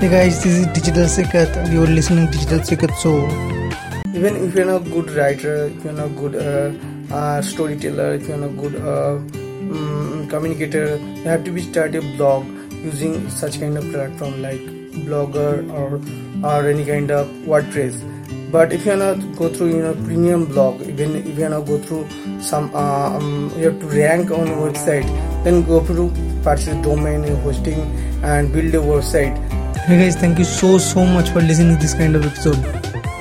Hey guys, this is Digital Sikat and you're listening to Digital Sikat Show. even if you're not a good writer if you're not a good uh, uh, storyteller if you're not a good uh, mm, communicator you have to be start a blog using such kind of platform like blogger or or any kind of wordpress but if you're not go through you know premium blog even if you're not go through some uh, um, you have to rank on website then go through purchase domain hosting and build a website Hey guys, thank you so so much for listening to this kind of episode.